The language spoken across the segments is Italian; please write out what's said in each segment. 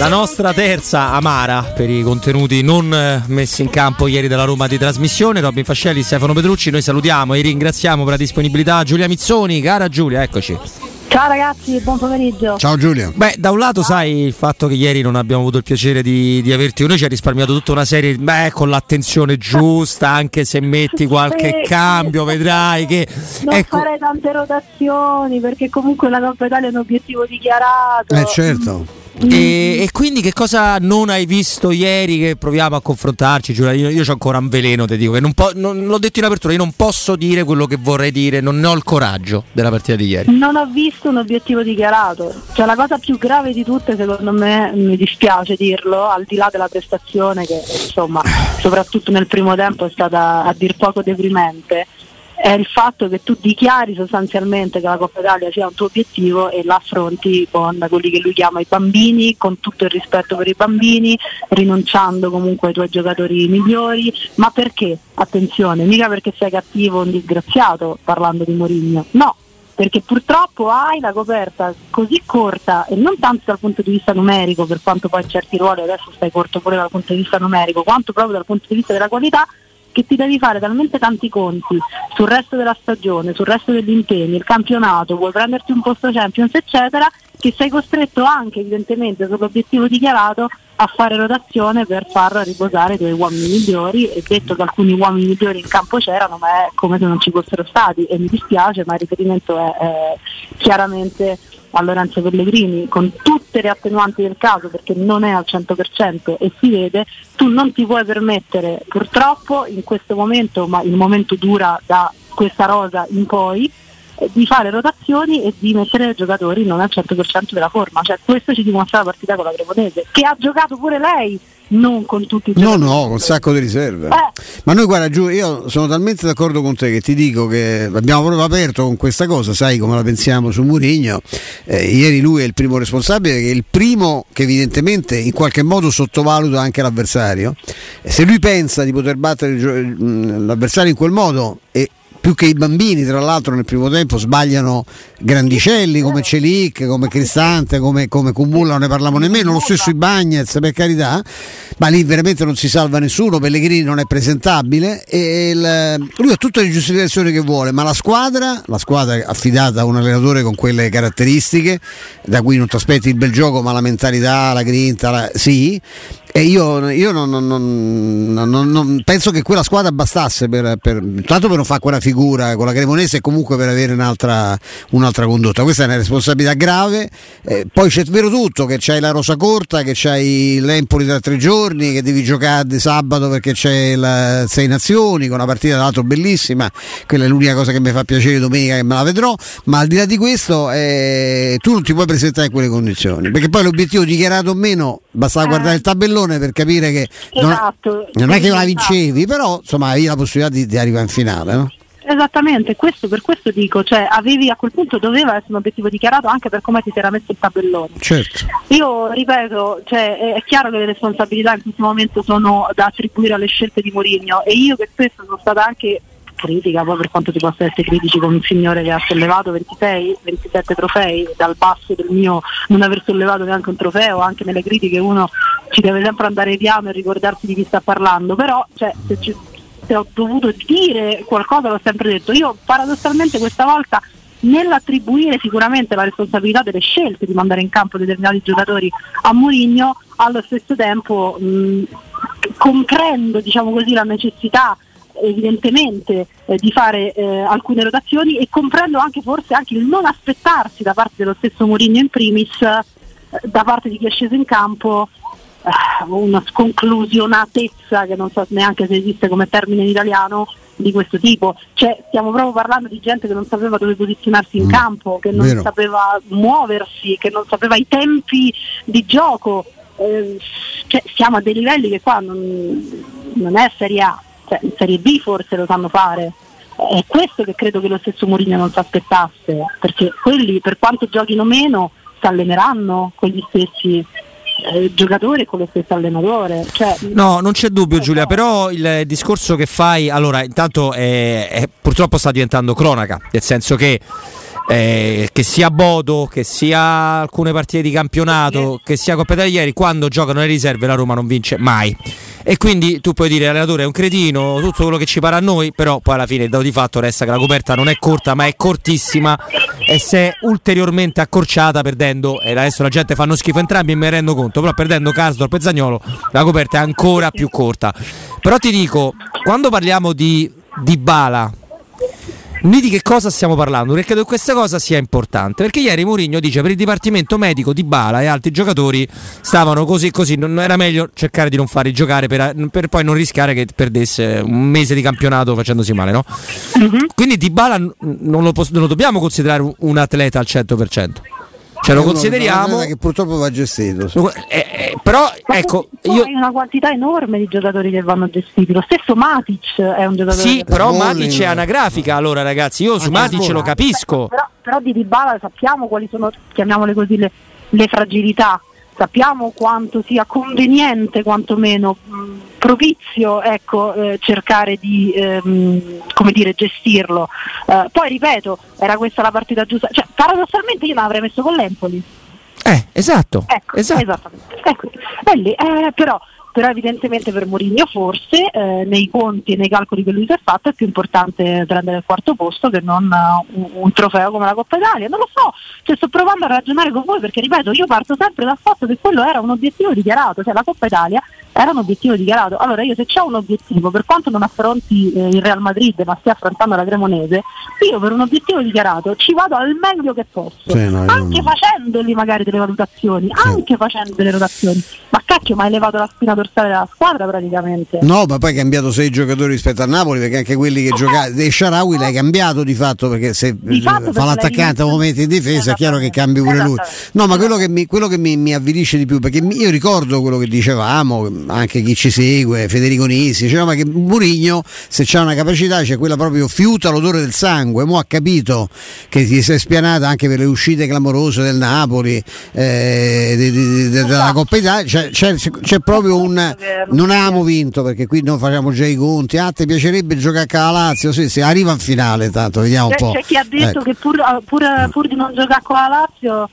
La nostra terza amara per i contenuti non eh, messi in campo ieri dalla Roma di trasmissione, Robin Fascelli, Stefano Petrucci, noi salutiamo e ringraziamo per la disponibilità Giulia Mizzoni, cara Giulia, eccoci. Ciao ragazzi, buon pomeriggio. Ciao Giulia. Beh, da un lato sai il fatto che ieri non abbiamo avuto il piacere di, di averti noi ci ha risparmiato tutta una serie, beh, con l'attenzione giusta, anche se metti qualche Sì, cambio, vedrai che... Non ecco, fare tante rotazioni perché comunque la Coppa Italia è un obiettivo dichiarato. Eh certo. E, e quindi che cosa non hai visto ieri che proviamo a confrontarci? Giulia? Io, io ho ancora un veleno, ti dico, che non po- non- l'ho detto in apertura, io non posso dire quello che vorrei dire, non ne ho il coraggio della partita di ieri. Non ho visto un obiettivo dichiarato. Cioè la cosa più grave di tutte, secondo me, mi dispiace dirlo, al di là della prestazione che insomma, soprattutto nel primo tempo è stata a dir poco deprimente, è il fatto che tu dichiari sostanzialmente che la Coppa Italia sia un tuo obiettivo e la affronti con quelli che lui chiama i bambini, con tutto il rispetto per i bambini, rinunciando comunque ai tuoi giocatori migliori. Ma perché? Attenzione, mica perché sei cattivo o un disgraziato parlando di Mourinho. No, perché purtroppo hai la coperta così corta e non tanto dal punto di vista numerico, per quanto poi certi ruoli adesso stai corto pure dal punto di vista numerico, quanto proprio dal punto di vista della qualità, che ti devi fare talmente tanti conti sul resto della stagione, sul resto degli impegni, il campionato, vuoi prenderti un posto Champions, eccetera, che sei costretto anche evidentemente sull'obiettivo dichiarato a fare rotazione per far riposare i tuoi uomini migliori. E detto che alcuni uomini migliori in campo c'erano ma è come se non ci fossero stati. E mi dispiace ma il riferimento è, è chiaramente a Lorenzo Pellegrini. Con tutte le attenuanti del caso perché non è al 100% e si vede, tu non ti puoi permettere purtroppo in questo momento, ma il momento dura da questa rosa in poi, di fare rotazioni e di mettere giocatori non al 100% della forma. Cioè, questo ci dimostra la partita con la Cremonese, che ha giocato pure lei, non con tutti i No, giocatori. no, con un sacco di riserve. Eh. Ma noi guarda giù, io sono talmente d'accordo con te che ti dico che abbiamo proprio aperto con questa cosa, sai come la pensiamo su Murigno. ieri lui è il primo responsabile, che è il primo che evidentemente in qualche modo sottovaluta anche l'avversario. Se lui pensa di poter battere mh, l'avversario in quel modo e più che i bambini, tra l'altro, nel primo tempo sbagliano grandicelli come Celic, come Cristante, come, come Kumbulla, non ne parliamo nemmeno, lo stesso i Bagnez, per carità, ma lì veramente non si salva nessuno, Pellegrini non è presentabile e il- lui ha tutte le giustificazioni che vuole, ma la squadra, la squadra affidata a un allenatore con quelle caratteristiche, da cui non ti aspetti il bel gioco, ma la mentalità, la grinta, la- sì, e io, io non, non- non- non- penso che quella squadra bastasse per, per, tanto per non fare quella figura con la Cremonese e comunque per avere un'altra, un'altra condotta. Questa è una responsabilità grave. Eh, poi c'è vero tutto, che c'hai la rosa corta, che c'hai l'Empoli tra tre giorni, che devi giocare sabato perché c'è il Sei Nazioni, con una partita tra bellissima. Quella è l'unica cosa che mi fa piacere domenica che me la vedrò. Ma al di là di questo eh, tu non ti puoi presentare in quelle condizioni. Perché poi l'obiettivo dichiarato o meno, bastava guardare il tabellone per capire che non, Esatto. non è che la Esatto. vincevi, però insomma avevi la possibilità di, di arrivare in finale. No? Esattamente, questo, per questo dico, cioè avevi a quel punto doveva essere un obiettivo dichiarato anche per come ti si era messo il tabellone. Certo. Io ripeto, cioè, è, è chiaro che le responsabilità in questo momento sono da attribuire alle scelte di Mourinho e io che spesso sono stata anche critica, poi per quanto si possa essere critici con un signore che ha sollevato 26, 27 trofei dal basso del mio non aver sollevato neanche un trofeo, anche nelle critiche uno ci deve sempre andare piano e ricordarsi di chi sta parlando, però cioè, se, ci- se ho dovuto dire qualcosa l'ho sempre detto, io paradossalmente questa volta nell'attribuire sicuramente la responsabilità delle scelte di mandare in campo determinati giocatori a Mourinho, allo stesso tempo mh, comprendo diciamo così, la necessità evidentemente eh, di fare eh, alcune rotazioni e comprendo anche forse anche il non aspettarsi da parte dello stesso Mourinho in primis eh, da parte di chi è sceso in campo eh, una sconclusionatezza che non so neanche se esiste come termine in italiano di questo tipo, cioè stiamo proprio parlando di gente che non sapeva dove posizionarsi in campo, che non vero. sapeva muoversi, che non sapeva i tempi di gioco, eh, cioè, siamo a dei livelli che qua non, non è Serie A, cioè, in Serie B forse lo sanno fare. È questo che credo che lo stesso Mourinho non si aspettasse, perché quelli per quanto giochino meno si alleneranno con gli stessi eh, giocatori e con lo stesso allenatore. Cioè, No, non c'è dubbio Giulia, però il discorso che fai, allora intanto è- è- purtroppo sta diventando cronaca, nel senso che eh, che sia Bodo, che sia alcune partite di campionato, che sia Coppa Italia ieri, quando giocano le riserve la Roma non vince mai. E quindi tu puoi dire l'allenatore è un cretino, tutto quello che ci pare a noi, però poi alla fine il dato di fatto resta che la coperta non è corta ma è cortissima e si è ulteriormente accorciata perdendo, e adesso la gente fanno schifo entrambi e me ne rendo conto, però perdendo Karsdorp e Zagnolo la coperta è ancora più corta. Però ti dico, quando parliamo di, di Bala, Noi di che cosa stiamo parlando? Perché credo che questa cosa sia importante. Perché ieri Mourinho dice per il dipartimento medico di Bala e altri giocatori stavano così così. Non era meglio cercare di non farli giocare per, per poi non rischiare che perdesse un mese di campionato facendosi male, no? Quindi Di Bala non lo, non lo dobbiamo considerare un, un atleta al 100%. Ce lo consideriamo. che purtroppo va gestito. sì. Eh, eh, però Ma ecco, poi io hai una quantità enorme di giocatori che vanno gestiti. Lo stesso Matic è un giocatore sì, però. Matic è anagrafica. Allora, ragazzi, io su Matic lo capisco. Però, però di Dybala sappiamo quali sono, chiamiamole così, le, le fragilità, sappiamo quanto sia conveniente, quantomeno mh, propizio ecco, eh, cercare di ehm, come dire, gestirlo. Eh, poi ripeto, era questa la partita giusta, cioè, paradossalmente io l'avrei messo con l'Empoli. Eh, esatto. Ecco, esatto. esattamente. Ecco, lì, eh, però, però evidentemente per Mourinho forse eh, nei conti e nei calcoli che lui si è fatto è più importante prendere il quarto posto che non eh, un, un trofeo come la Coppa Italia. Non lo so, cioè, sto provando a ragionare con voi perché ripeto, io parto sempre dal fatto che quello era un obiettivo dichiarato, cioè la Coppa Italia era un obiettivo dichiarato. Allora io se c'è un obiettivo, per quanto non affronti eh, il Real Madrid ma stia affrontando la Cremonese, io per un obiettivo dichiarato ci vado al meglio che posso, Sì, no, anche non- facendoli magari delle valutazioni, anche facendo delle rotazioni. Ma cacchio, ma hai levato la spina dorsale della squadra praticamente. No, ma poi hai cambiato sei giocatori rispetto a Napoli perché anche quelli che giocavano. De Sharawi l'hai cambiato di fatto perché se fatto eh, fa l'attaccante a momenti in difesa è chiaro che cambi pure lui. No, ma quello che mi, quello che mi, mi avvilisce di più, perché io ricordo quello che dicevamo, anche chi ci segue, Federico Nisi, diceva ma che Murigno se c'ha una capacità c'è quella proprio fiuta l'odore del sangue, mo ha capito che ti sei spianata anche per le uscite clamorose del Napoli, eh, di- di- di- della Coppa Italia, c'è, c'è- c'è proprio un... Non abbiamo vinto perché qui noi facciamo già i conti, ah ti piacerebbe giocare a la Lazio, sì, sì, arriva in finale tanto, vediamo un C'è, po'. c'è chi ha detto Ecco. che pur, pur, pur di non giocare con la Lazio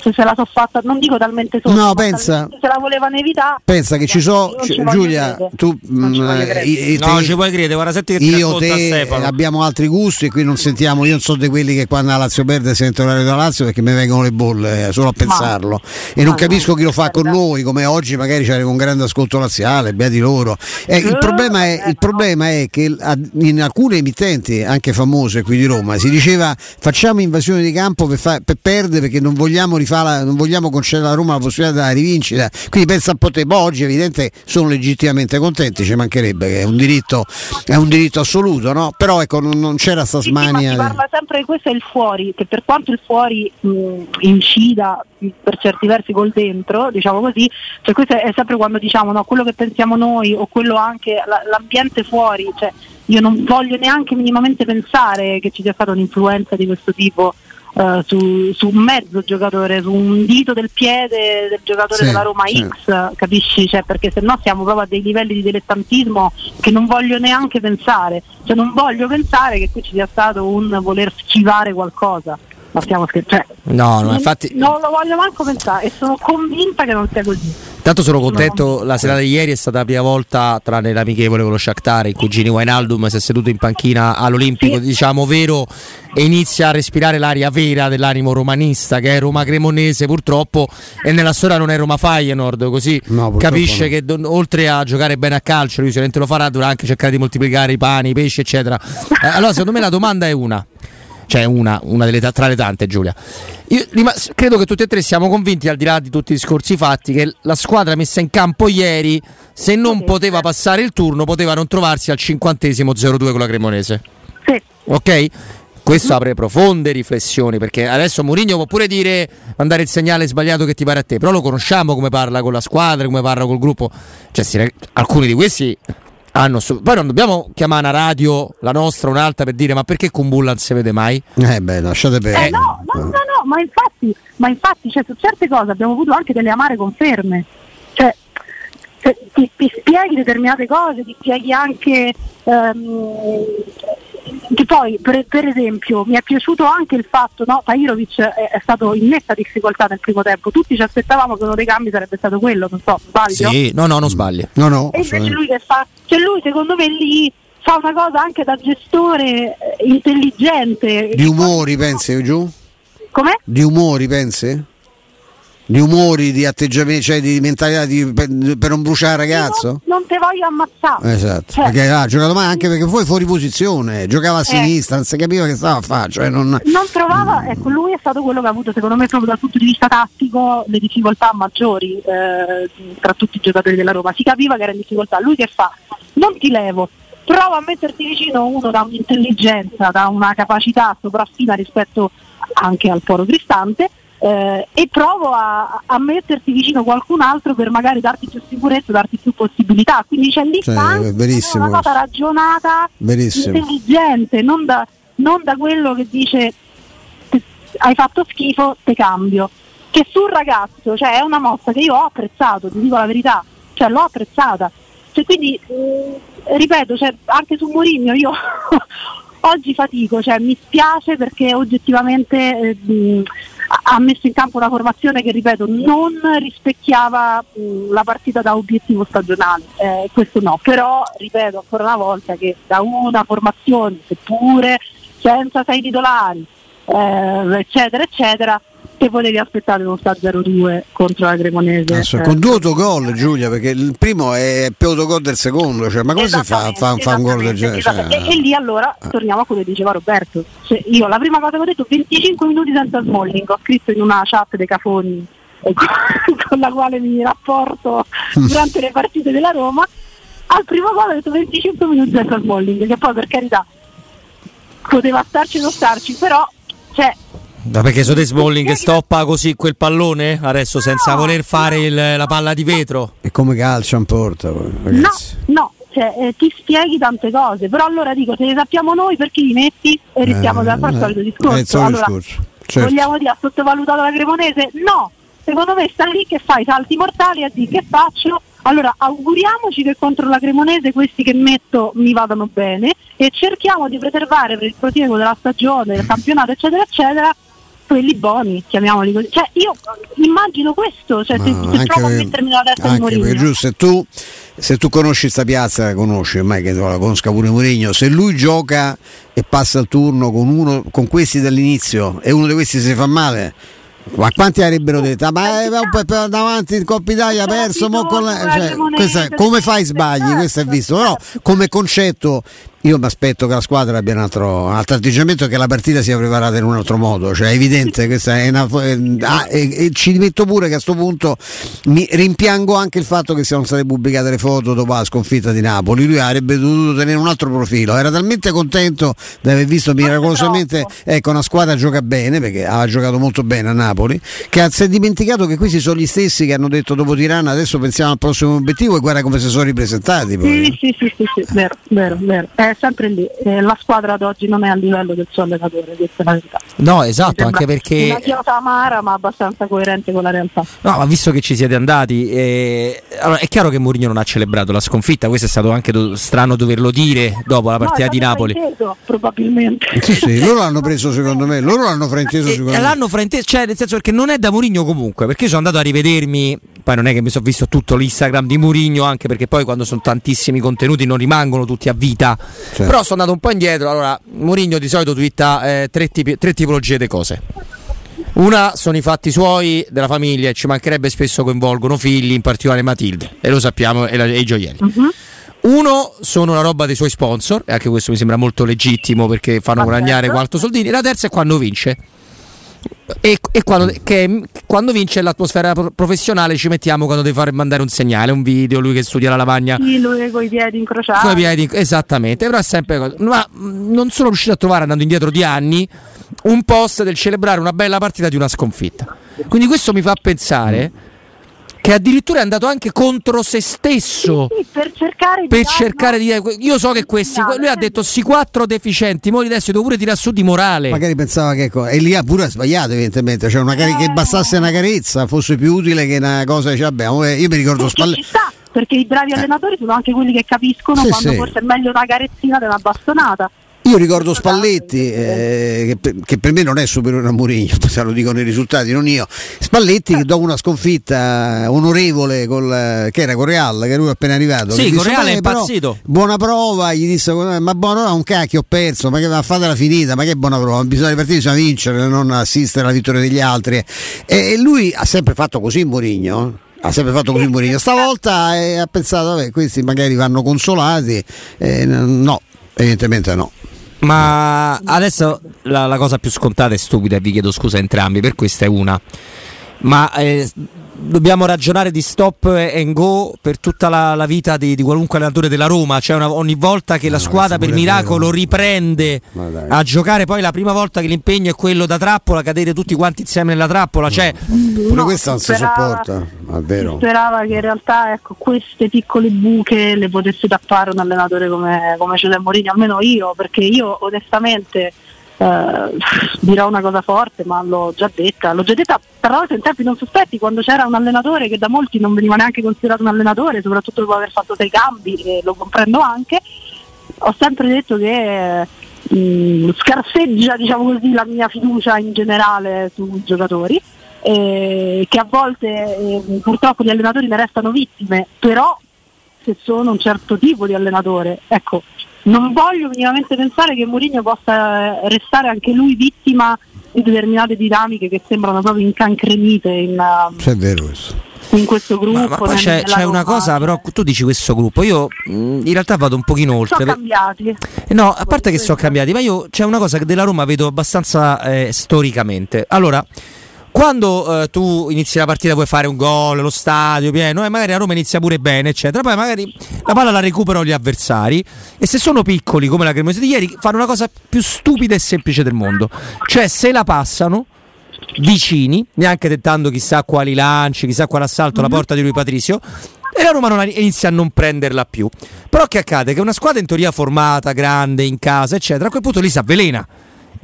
se se la so fatta, non dico talmente sotto, No, ma pensa- se la volevano evitare. Pensa che ci sono, Giulia, credere. tu Non ci mm, No, te- ci puoi credere, guarda, senti che ti io te Stefano. abbiamo altri gusti e qui non sentiamo, io non so di quelli che quando la Lazio perde sentono la da Lazio perché mi vengono le bolle eh, solo a pensarlo e non ma capisco no, chi lo fa con noi come oggi magari c'era un grande ascolto laziale, beati loro. Eh, il, Eh, problema è, eh, il problema è che in alcune emittenti anche famose qui di Roma si diceva facciamo invasione di campo per, fa- per perdere perché non vogliamo, rifarla, non vogliamo concedere alla Roma la possibilità della rivincita quindi pensa un po' te, Boh, oggi evidente sono legittimamente contenti ci mancherebbe che è un diritto, è un diritto assoluto no? però ecco non, non c'era sta Sì, sì, ma smania si parla sempre di questo è il fuori, che per quanto il fuori mh, incida per certi versi col dentro, diciamo così, cioè questo è sempre quando diciamo no, quello che pensiamo noi o quello anche la- l'ambiente fuori, cioè io non voglio neanche minimamente pensare che ci sia stata un'influenza di questo tipo. Eh, su, su un mezzo giocatore, su un dito del piede del giocatore Sì, della Roma sì. X, capisci? Cioè, perché se no siamo proprio a dei livelli di dilettantismo che non voglio neanche pensare, cioè non voglio pensare che qui ci sia stato un voler schivare qualcosa. Ma stiamo scherzando. Cioè, No, no, infatti. non lo voglio manco pensare e sono convinta che non sia così. Tanto sono contento, la serata di ieri è stata la prima volta, tranne l'amichevole con lo Shakhtar, in cui Gini Wijnaldum si è seduto in panchina all'Olimpico, Sì. diciamo vero, e inizia a respirare l'aria vera dell'animo romanista, che è Roma Cremonese purtroppo, e nella storia non è Roma Feyenoord, così No, capisce no. che don- oltre a giocare bene a calcio, lui sicuramente lo farà, dovrà anche cercare di moltiplicare i pani, i pesci, eccetera. Eh, allora secondo me la domanda è una. Cioè una, una delle tra le tante Giulia. Io rima- credo che tutti e tre siamo convinti, al di là di tutti i discorsi fatti, che la squadra messa in campo ieri, se non Sì. poteva passare il turno, poteva non trovarsi al cinquantesimo 0-2 con la Cremonese. Sì. Ok? Questo apre profonde riflessioni perché adesso Mourinho può pure dire mandare il segnale sbagliato che ti pare a te, però lo conosciamo come parla con la squadra, come parla col gruppo. Cioè, alcuni di questi hanno su- poi non dobbiamo chiamare una radio, la nostra, un'altra per dire ma perché con Bulla non si vede mai? Eh beh, lasciate Eh, perdere. no, no, no, no, ma infatti, ma infatti cioè, su certe cose abbiamo avuto anche delle amare conferme. Cioè, ti, ti spieghi determinate cose, ti spieghi anche ehm, che poi per, per esempio mi è piaciuto anche il fatto, no, Tahirovic è, è stato in netta difficoltà nel primo tempo, tutti ci aspettavamo che uno dei cambi sarebbe stato quello, non so, sbaglio? Sì, no, no, non sbagli. No, no, E invece lui che fa? Cioè lui secondo me lì fa una cosa anche da gestore eh, intelligente. di umori pensi giù? Com'è? Di umori pensi? Di umori, di atteggiamenti, cioè di mentalità di- per, per non bruciare il ragazzo? Non, non te voglio ammazzare. Esatto, Cioè, perché ha giocato male anche perché poi fuori posizione, giocava a Eh. sinistra, non si capiva che stava a fare, cioè non... non trovava, ecco, lui è stato quello che ha avuto secondo me proprio dal punto di vista tattico le difficoltà maggiori eh, tra tutti i giocatori della Roma. Si capiva che era in difficoltà. Lui che fa? Non ti levo, prova a metterti vicino uno da un'intelligenza, da una capacità sopraffina rispetto anche al poro cristante. Eh, e provo a, a metterti vicino qualcun altro per magari darti più sicurezza, darti più possibilità. Quindi c'è lì anche verissimo una cosa ragionata, Verissimo. intelligente, non da, non da quello che dice "Te- hai fatto schifo, te cambio. Che sul ragazzo, cioè è una mossa che io ho apprezzato, ti dico la verità, cioè l'ho apprezzata. Cioè, quindi, eh, ripeto, cioè, anche su Mourinho io oggi fatico, cioè, mi spiace perché oggettivamente eh, ha messo in campo una formazione che, ripeto, non rispecchiava mh, la partita da obiettivo stagionale, Eh, questo no, però ripeto ancora una volta che da una formazione, seppure senza sei titolari, eh, eccetera, eccetera, te potevi aspettare uno sta 0-2 contro la Cremonese. Adesso, eh. con due autogol Giulia, perché il primo è più autogol del secondo, cioè, ma come si fa fa, fa un gol del genere? Cioè, E, e lì allora torniamo a quello che diceva Roberto. Cioè, io la prima cosa che ho detto 25 minuti senza Smalling, ho scritto in una chat dei cafoni con la quale mi rapporto durante le partite della Roma. Al primo gol ho detto 25 minuti senza Smalling, che poi per carità poteva starci o non starci, però cioè, Ma perché Sote Smalling stoppa così quel pallone adesso senza No, voler fare no. il- la palla di vetro? E come calcia in porta, No, no, cioè, eh, ti spieghi tante cose, però allora dico, se le sappiamo noi perché li metti e rischiamo di fare il solito Eh, è discorso. il solito allora, discorso, certo. vogliamo dire ha sottovalutato la Cremonese? No, secondo me sta lì che fai salti mortali a dire che faccio. Allora auguriamoci che contro la Cremonese questi che metto mi vadano bene e cerchiamo di preservare per il proseguo della stagione, del campionato, eccetera, eccetera, quelli buoni, chiamiamoli così. Cioè io immagino questo, cioè se, se provo a mettermi nella testa di anche perché Mourinho. giusto, se tu, se tu conosci sta piazza, la conosci, ormai che la conosca pure Mourinho, se lui gioca e passa il turno con uno con questi dall'inizio e uno di questi si fa male. Ma quanti avrebbero detto? Ah, ma è un po' per davanti in Coppa Italia ha perso, mo con la- cioè, questa è- come fai sbagli? Questo è visto, però come concetto io mi aspetto che la squadra abbia un altro, un altro atteggiamento e che la partita sia preparata in un altro modo, cioè è evidente questa è una, eh, ah, e, e ci metto pure che a questo punto mi rimpiango anche il fatto che siano state pubblicate le foto dopo la sconfitta di Napoli, lui avrebbe dovuto tenere un altro profilo, era talmente contento di aver visto miracolosamente ecco una squadra gioca bene perché aveva giocato molto bene a Napoli, che si è dimenticato che questi sono gli stessi che hanno detto dopo Tirana adesso pensiamo al prossimo obiettivo e guarda come si sono ripresentati poi. Sì, sì, sì, sì, sì, vero, vero, vero. È sempre lì. Eh, la squadra ad oggi non è a livello del suo allenatore, questa è la verità. No, esatto, anche perché Una chiosa amara ma abbastanza coerente con la realtà. No, ma visto che ci siete andati, eh, allora, è chiaro che Mourinho non ha celebrato la sconfitta, questo è stato anche do- strano doverlo dire dopo la partita No, di Napoli. frainteso, probabilmente. Sì, sì, loro l'hanno preso secondo me, loro l'hanno frainteso E- secondo e me. l'hanno frainteso, cioè nel senso perché non è da Mourinho comunque, perché io sono andato a rivedermi, poi non è che mi sono visto tutto l'Instagram di Mourinho, anche perché poi quando sono tantissimi contenuti non rimangono tutti a vita. Certo. Però sono andato un po' indietro, allora Mourinho di solito twitta eh, tre, tipi- tre tipologie di cose. Una sono i fatti suoi della famiglia e ci mancherebbe spesso coinvolgono figli, in particolare Matilde, e lo sappiamo, e, la- e i gioielli. Mhm. Uno sono la roba dei suoi sponsor, e anche questo mi sembra molto legittimo perché fanno guadagnare quanto soldini. La terza è quando vince. E, e quando, che- quando vince l'atmosfera pro- professionale ci mettiamo quando deve fare mandare un segnale, un video, lui che studia la lavagna Sì, lui con i piedi incrociati. con i piedi, esattamente, però è sempre. Ma mh, non sono riuscito a trovare, andando indietro di anni, un post del celebrare una bella partita di una sconfitta. Quindi questo mi fa pensare che addirittura è andato anche contro se stesso. Sì, sì, per cercare di Per cercare di. Io so che questi. Lui ha detto: sì, quattro deficienti. Mo adesso devo pure tirare su di morale. Magari pensava che ecco, e lì ha pure sbagliato evidentemente, cioè una cari- che bastasse una carezza fosse più utile che una cosa che abbiamo. Io mi ricordo Perché Spalletti. ci sta, perché i bravi allenatori sono anche quelli che capiscono Sì, quando sì. forse è meglio una carezzina di una bastonata. Io ricordo Spalletti, eh, che, per, che per me non è superiore a Mourinho, se lo dicono i risultati, non io. Spalletti che dopo una sconfitta onorevole col, che era con Real, che lui è appena arrivato. Sì, gli con disse, Real è "Beh, però, impazzito." Buona prova, gli disse, ma buona prova, un cacchio, ho perso, ma che va fatela finita, ma che buona prova, bisogna le partite bisogna vincere, non assistere alla vittoria degli altri. E lui ha sempre fatto così Mourinho. Ha sempre fatto così Mourinho. Stavolta eh, ha pensato, vabbè, questi magari vanno consolati. Eh, no, evidentemente no. Ma adesso la, la cosa più scontata e stupida, e vi chiedo scusa a entrambi, per questa è una. Ma eh, dobbiamo ragionare di stop and go per tutta la, la vita di, di qualunque allenatore della Roma. Cioè una- ogni volta che la No, squadra per questo pure miracolo riprende a giocare, poi la prima volta che l'impegno è quello da trappola, cadere tutti quanti insieme nella trappola. Cioè, Pure No, questa non si sopporta, ma è vero. Sperava che in realtà ecco, queste piccole buche le potesse tappare un allenatore come, come Giuseppe Mourinho, almeno io, perché io onestamente eh, dirò una cosa forte, ma l'ho già detta, l'ho già detta tra l'altro in tempi non sospetti, quando c'era un allenatore che da molti non veniva neanche considerato un allenatore, soprattutto dopo aver fatto sei cambi, e lo comprendo anche, ho sempre detto che mh, scarseggia diciamo così, la mia fiducia in generale sui giocatori eh, che a volte eh, purtroppo gli allenatori ne restano vittime però se sono un certo tipo di allenatore ecco non voglio minimamente pensare che Mourinho possa eh, restare anche lui vittima di determinate dinamiche che sembrano proprio incancrenite in, Sì, è vero questo. in questo gruppo ma, ma poi c'è, c'è una cosa, però tu dici questo gruppo, io mh, in realtà vado un pochino sono oltre. per- cambiati Eh, No, a parte che sono cambiati, ma io c'è una cosa che della Roma vedo abbastanza eh, storicamente. Allora, quando eh, tu inizi la partita puoi fare un gol, lo stadio pieno, e magari a Roma inizia pure bene, eccetera. Poi magari la palla la recuperano gli avversari e se sono piccoli come la Cremonese di ieri fanno una cosa più stupida e semplice del mondo. Cioè se la passano vicini, neanche tentando chissà quali lanci, chissà quale assalto alla porta di lui Patrizio. E la Roma non la- inizia a non prenderla più. Però che accade? Che una squadra in teoria formata, grande, in casa, eccetera, a quel punto lì si avvelena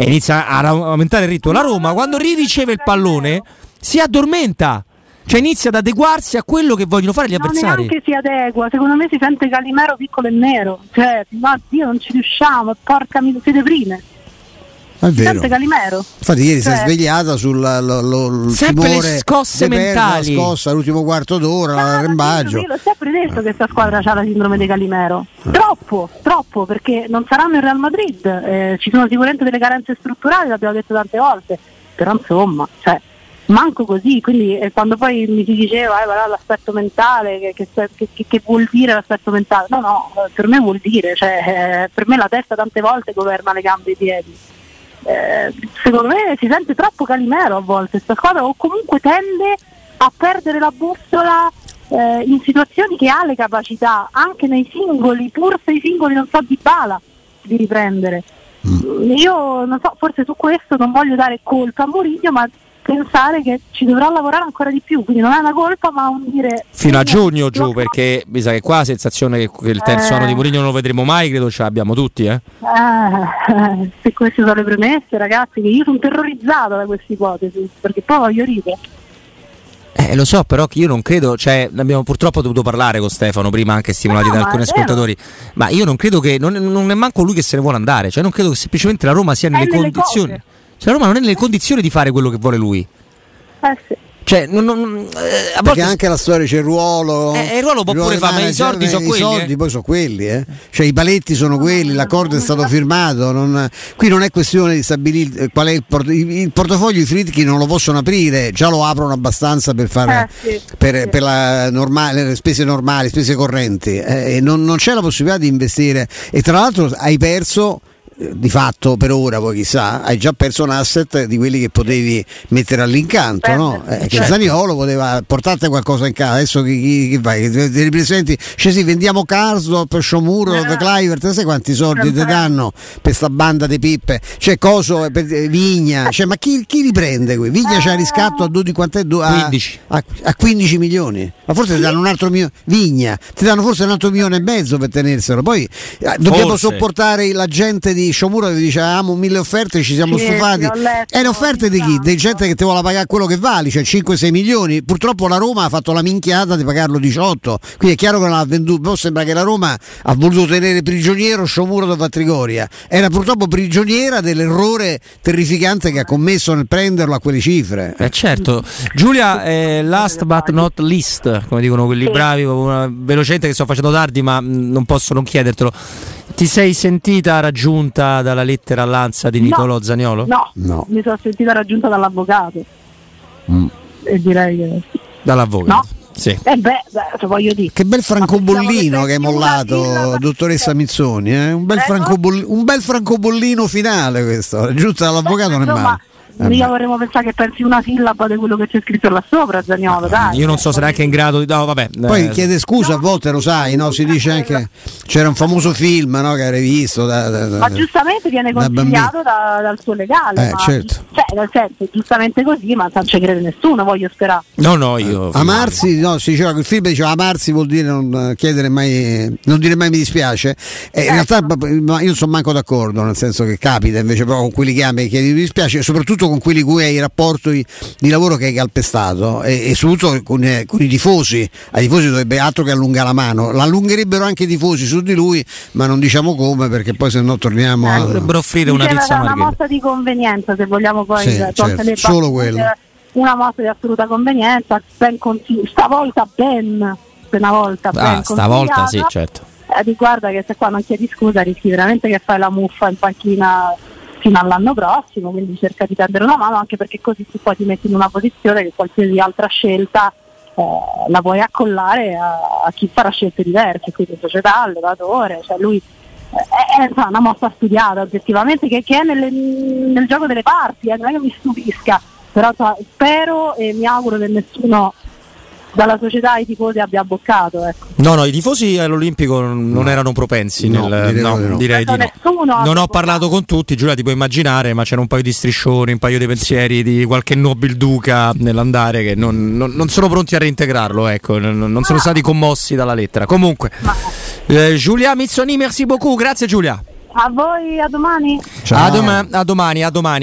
e inizia a aumentare il ritmo. La Roma, quando riceve il pallone, si addormenta. Cioè inizia ad adeguarsi a quello che vogliono fare gli non avversari. neanche si adegua secondo me si sente Calimero piccolo e nero cioè ma Dio non ci riusciamo porca mi si deprime È vero. sente Calimero Infatti ieri si è Cioè- svegliata sul lo, lo, Sempre le timore scosse di perdere mentali. La scossa l'ultimo quarto d'ora, Ah, l'arrembaggio. Io l'ho sempre detto che questa squadra ha la sindrome di Calimero. Troppo, troppo, perché non saranno il Real Madrid. eh, ci sono sicuramente delle carenze strutturali, l'abbiamo detto tante volte. Però insomma, cioè, manco così. Quindi eh, quando poi mi si diceva eh, guarda, l'aspetto mentale, che, che, che- che vuol dire l'aspetto mentale? No, no, eh, per me vuol dire, cioè, eh, per me la testa tante volte governa le gambe e i piedi. Eh, secondo me si sente troppo Calimero a volte questa squadra o comunque tende a perdere la bussola eh, in situazioni che ha le capacità anche nei singoli, pur se i singoli non so di bala di riprendere. Io non so, forse su questo non voglio dare colpa a Mourinho, ma pensare che ci dovrà lavorare ancora di più, quindi non è una colpa ma un dire Fino a Eh, giugno giù, no, perché mi sa che qua la sensazione che, che il terzo Eh. anno di Mourinho non lo vedremo mai, credo ce l'abbiamo tutti, eh. Eh, se queste sono le premesse, ragazzi, che io sono terrorizzata da questa ipotesi, perché poi voglio ridere. Eh, lo so, però che io non credo, cioè, abbiamo purtroppo dovuto parlare con Stefano prima, anche stimolati No, da alcuni ascoltatori, ma io non credo che, non, non è manco lui che se ne vuole andare, cioè non credo che semplicemente la Roma sia nelle nelle condizioni, cose. Cioè la Roma non è nelle condizioni di fare quello che vuole lui. Eh sì. Cioè, non, non- eh, a Perché volte anche la storia c'è il ruolo. Eh, il ruolo può pure fare, ma i soldi sono i quelli, soldi eh. poi sono quelli, eh. Cioè i paletti sono quelli, l'accordo è stato firmato. non- qui non è questione di stabilire eh, qual è il, port- il- il portafoglio, i Fritchi non lo possono aprire, già lo aprono abbastanza per fare Eh, sì, per, sì. per la normale, le spese normali, spese correnti. eh, e non, non c'è la possibilità di investire. E tra l'altro hai perso di fatto per ora, poi chissà, hai già perso un asset di quelli che potevi mettere all'incanto, no? Eh, che Zaniolo poteva portarti qualcosa in casa, adesso chi, chi, chi vai? Ti ti ripresenti, cioè sì, vendiamo Karsdorp, Sciomuro, Eh. Clivert, sai quanti soldi ti danno per sta banda di pippe? C'è Coso, eh, per- eh, Vigna, cioè, ma chi, chi riprende qui? Vigna c'ha riscatto a 12, quant'è? Du- a, 15. a, a 15 milioni, ma forse ti danno un altro milione, Vigna, ti danno forse un altro milione e mezzo per tenerselo, poi eh, dobbiamo Forse. sopportare la gente di Sciomuro che dice avevamo mille offerte, ci siamo Sì, stufati. letto, E le offerte di chi? Di gente che ti vuole pagare quello che vali, cioè 5-6 milioni. Purtroppo la Roma ha fatto la minchiata di pagarlo 18. Quindi è chiaro che non ha venduto. Però sembra che la Roma ha voluto tenere prigioniero Sciomuro da Trigoria. Era purtroppo prigioniera dell'errore terrificante che ha commesso nel prenderlo a quelle cifre. Eh certo, Giulia, eh, last but not least, come dicono quelli Sì. bravi, una- velocemente che sto facendo tardi, ma mh, non posso non chiedertelo. Ti sei sentita raggiunta dalla lettera all'Anza di No. Nicolò Zaniolo? No, No. mi sono sentita raggiunta dall'avvocato. Mm. E direi che. Dall'avvocato. No. Sì. Eh beh, beh, cioè, voglio dire. Che bel francobollino che hai mollato, dottoressa Mizzoni. eh? Un, bel francoboll- un bel francobollino finale questo. Raggiunta dall'avvocato non è Insomma, male. Eh, mica vorremmo pensare che pensi una sillaba di quello che c'è scritto là sopra, Zagnolo, dai. Io non so se neanche in grado di. No, vabbè. Poi eh, chiede scusa, a volte lo sai, no? si dice anche c'era un famoso film no? che hai visto. Da, da- da- Ma giustamente viene consigliato da- dal suo legale. Eh, ma- certo. Cioè, nel senso, giustamente così, ma non ci crede nessuno, voglio sperare. No, no, io. Amarsi, no, si diceva che il film diceva amarsi vuol dire non eh, chiedere mai, non dire mai mi dispiace. E in realtà Ecco. ma io non sono manco d'accordo, nel senso che capita invece però con quelli che ami e chiedi mi dispiace, soprattutto con cui hai rapporti di lavoro che hai calpestato e, e soprattutto con, eh, con i tifosi. Ai tifosi dovrebbe altro che allungare la mano. L'allungherebbero anche i tifosi su di lui, ma non diciamo come perché poi se no torniamo Eh, a. Dovrebbero offrire una pizza una mossa di convenienza, se vogliamo poi Sì, tolte certo, le solo quello. Una mossa di assoluta convenienza, ben consigli- stavolta ben, una volta ben Ah, stavolta sì, certo. Eh, riguarda che se qua non chiedi scusa rischi veramente che fai la muffa in panchina fino all'anno prossimo, quindi cerca di prendere una mano anche perché così tu poi ti metti in una posizione che qualsiasi altra scelta eh, la puoi accollare a, a chi farà scelte diverse, quindi società, allenatore, cioè lui eh, è, una mossa studiata oggettivamente che, che è nelle- nel gioco delle parti, eh, non è che mi stupisca, però insomma, spero e mi auguro che nessuno dalla società ai tifosi abbia abboccato. Ecco. No, no, i tifosi all'Olimpico non erano propensi. No, nel- direi no, di no. direi di no. Non ho parlato con tutti, Giulia ti puoi immaginare, ma c'era un paio di striscioni, un paio di pensieri di qualche nobil duca nell'andare che non, non- non sono pronti a reintegrarlo, ecco, non, non sono stati commossi dalla lettera. Comunque, Ma- eh, Giulia Mizzoni, merci beaucoup, grazie Giulia. A voi, a domani. Ciao. A, doma- a domani, a domani.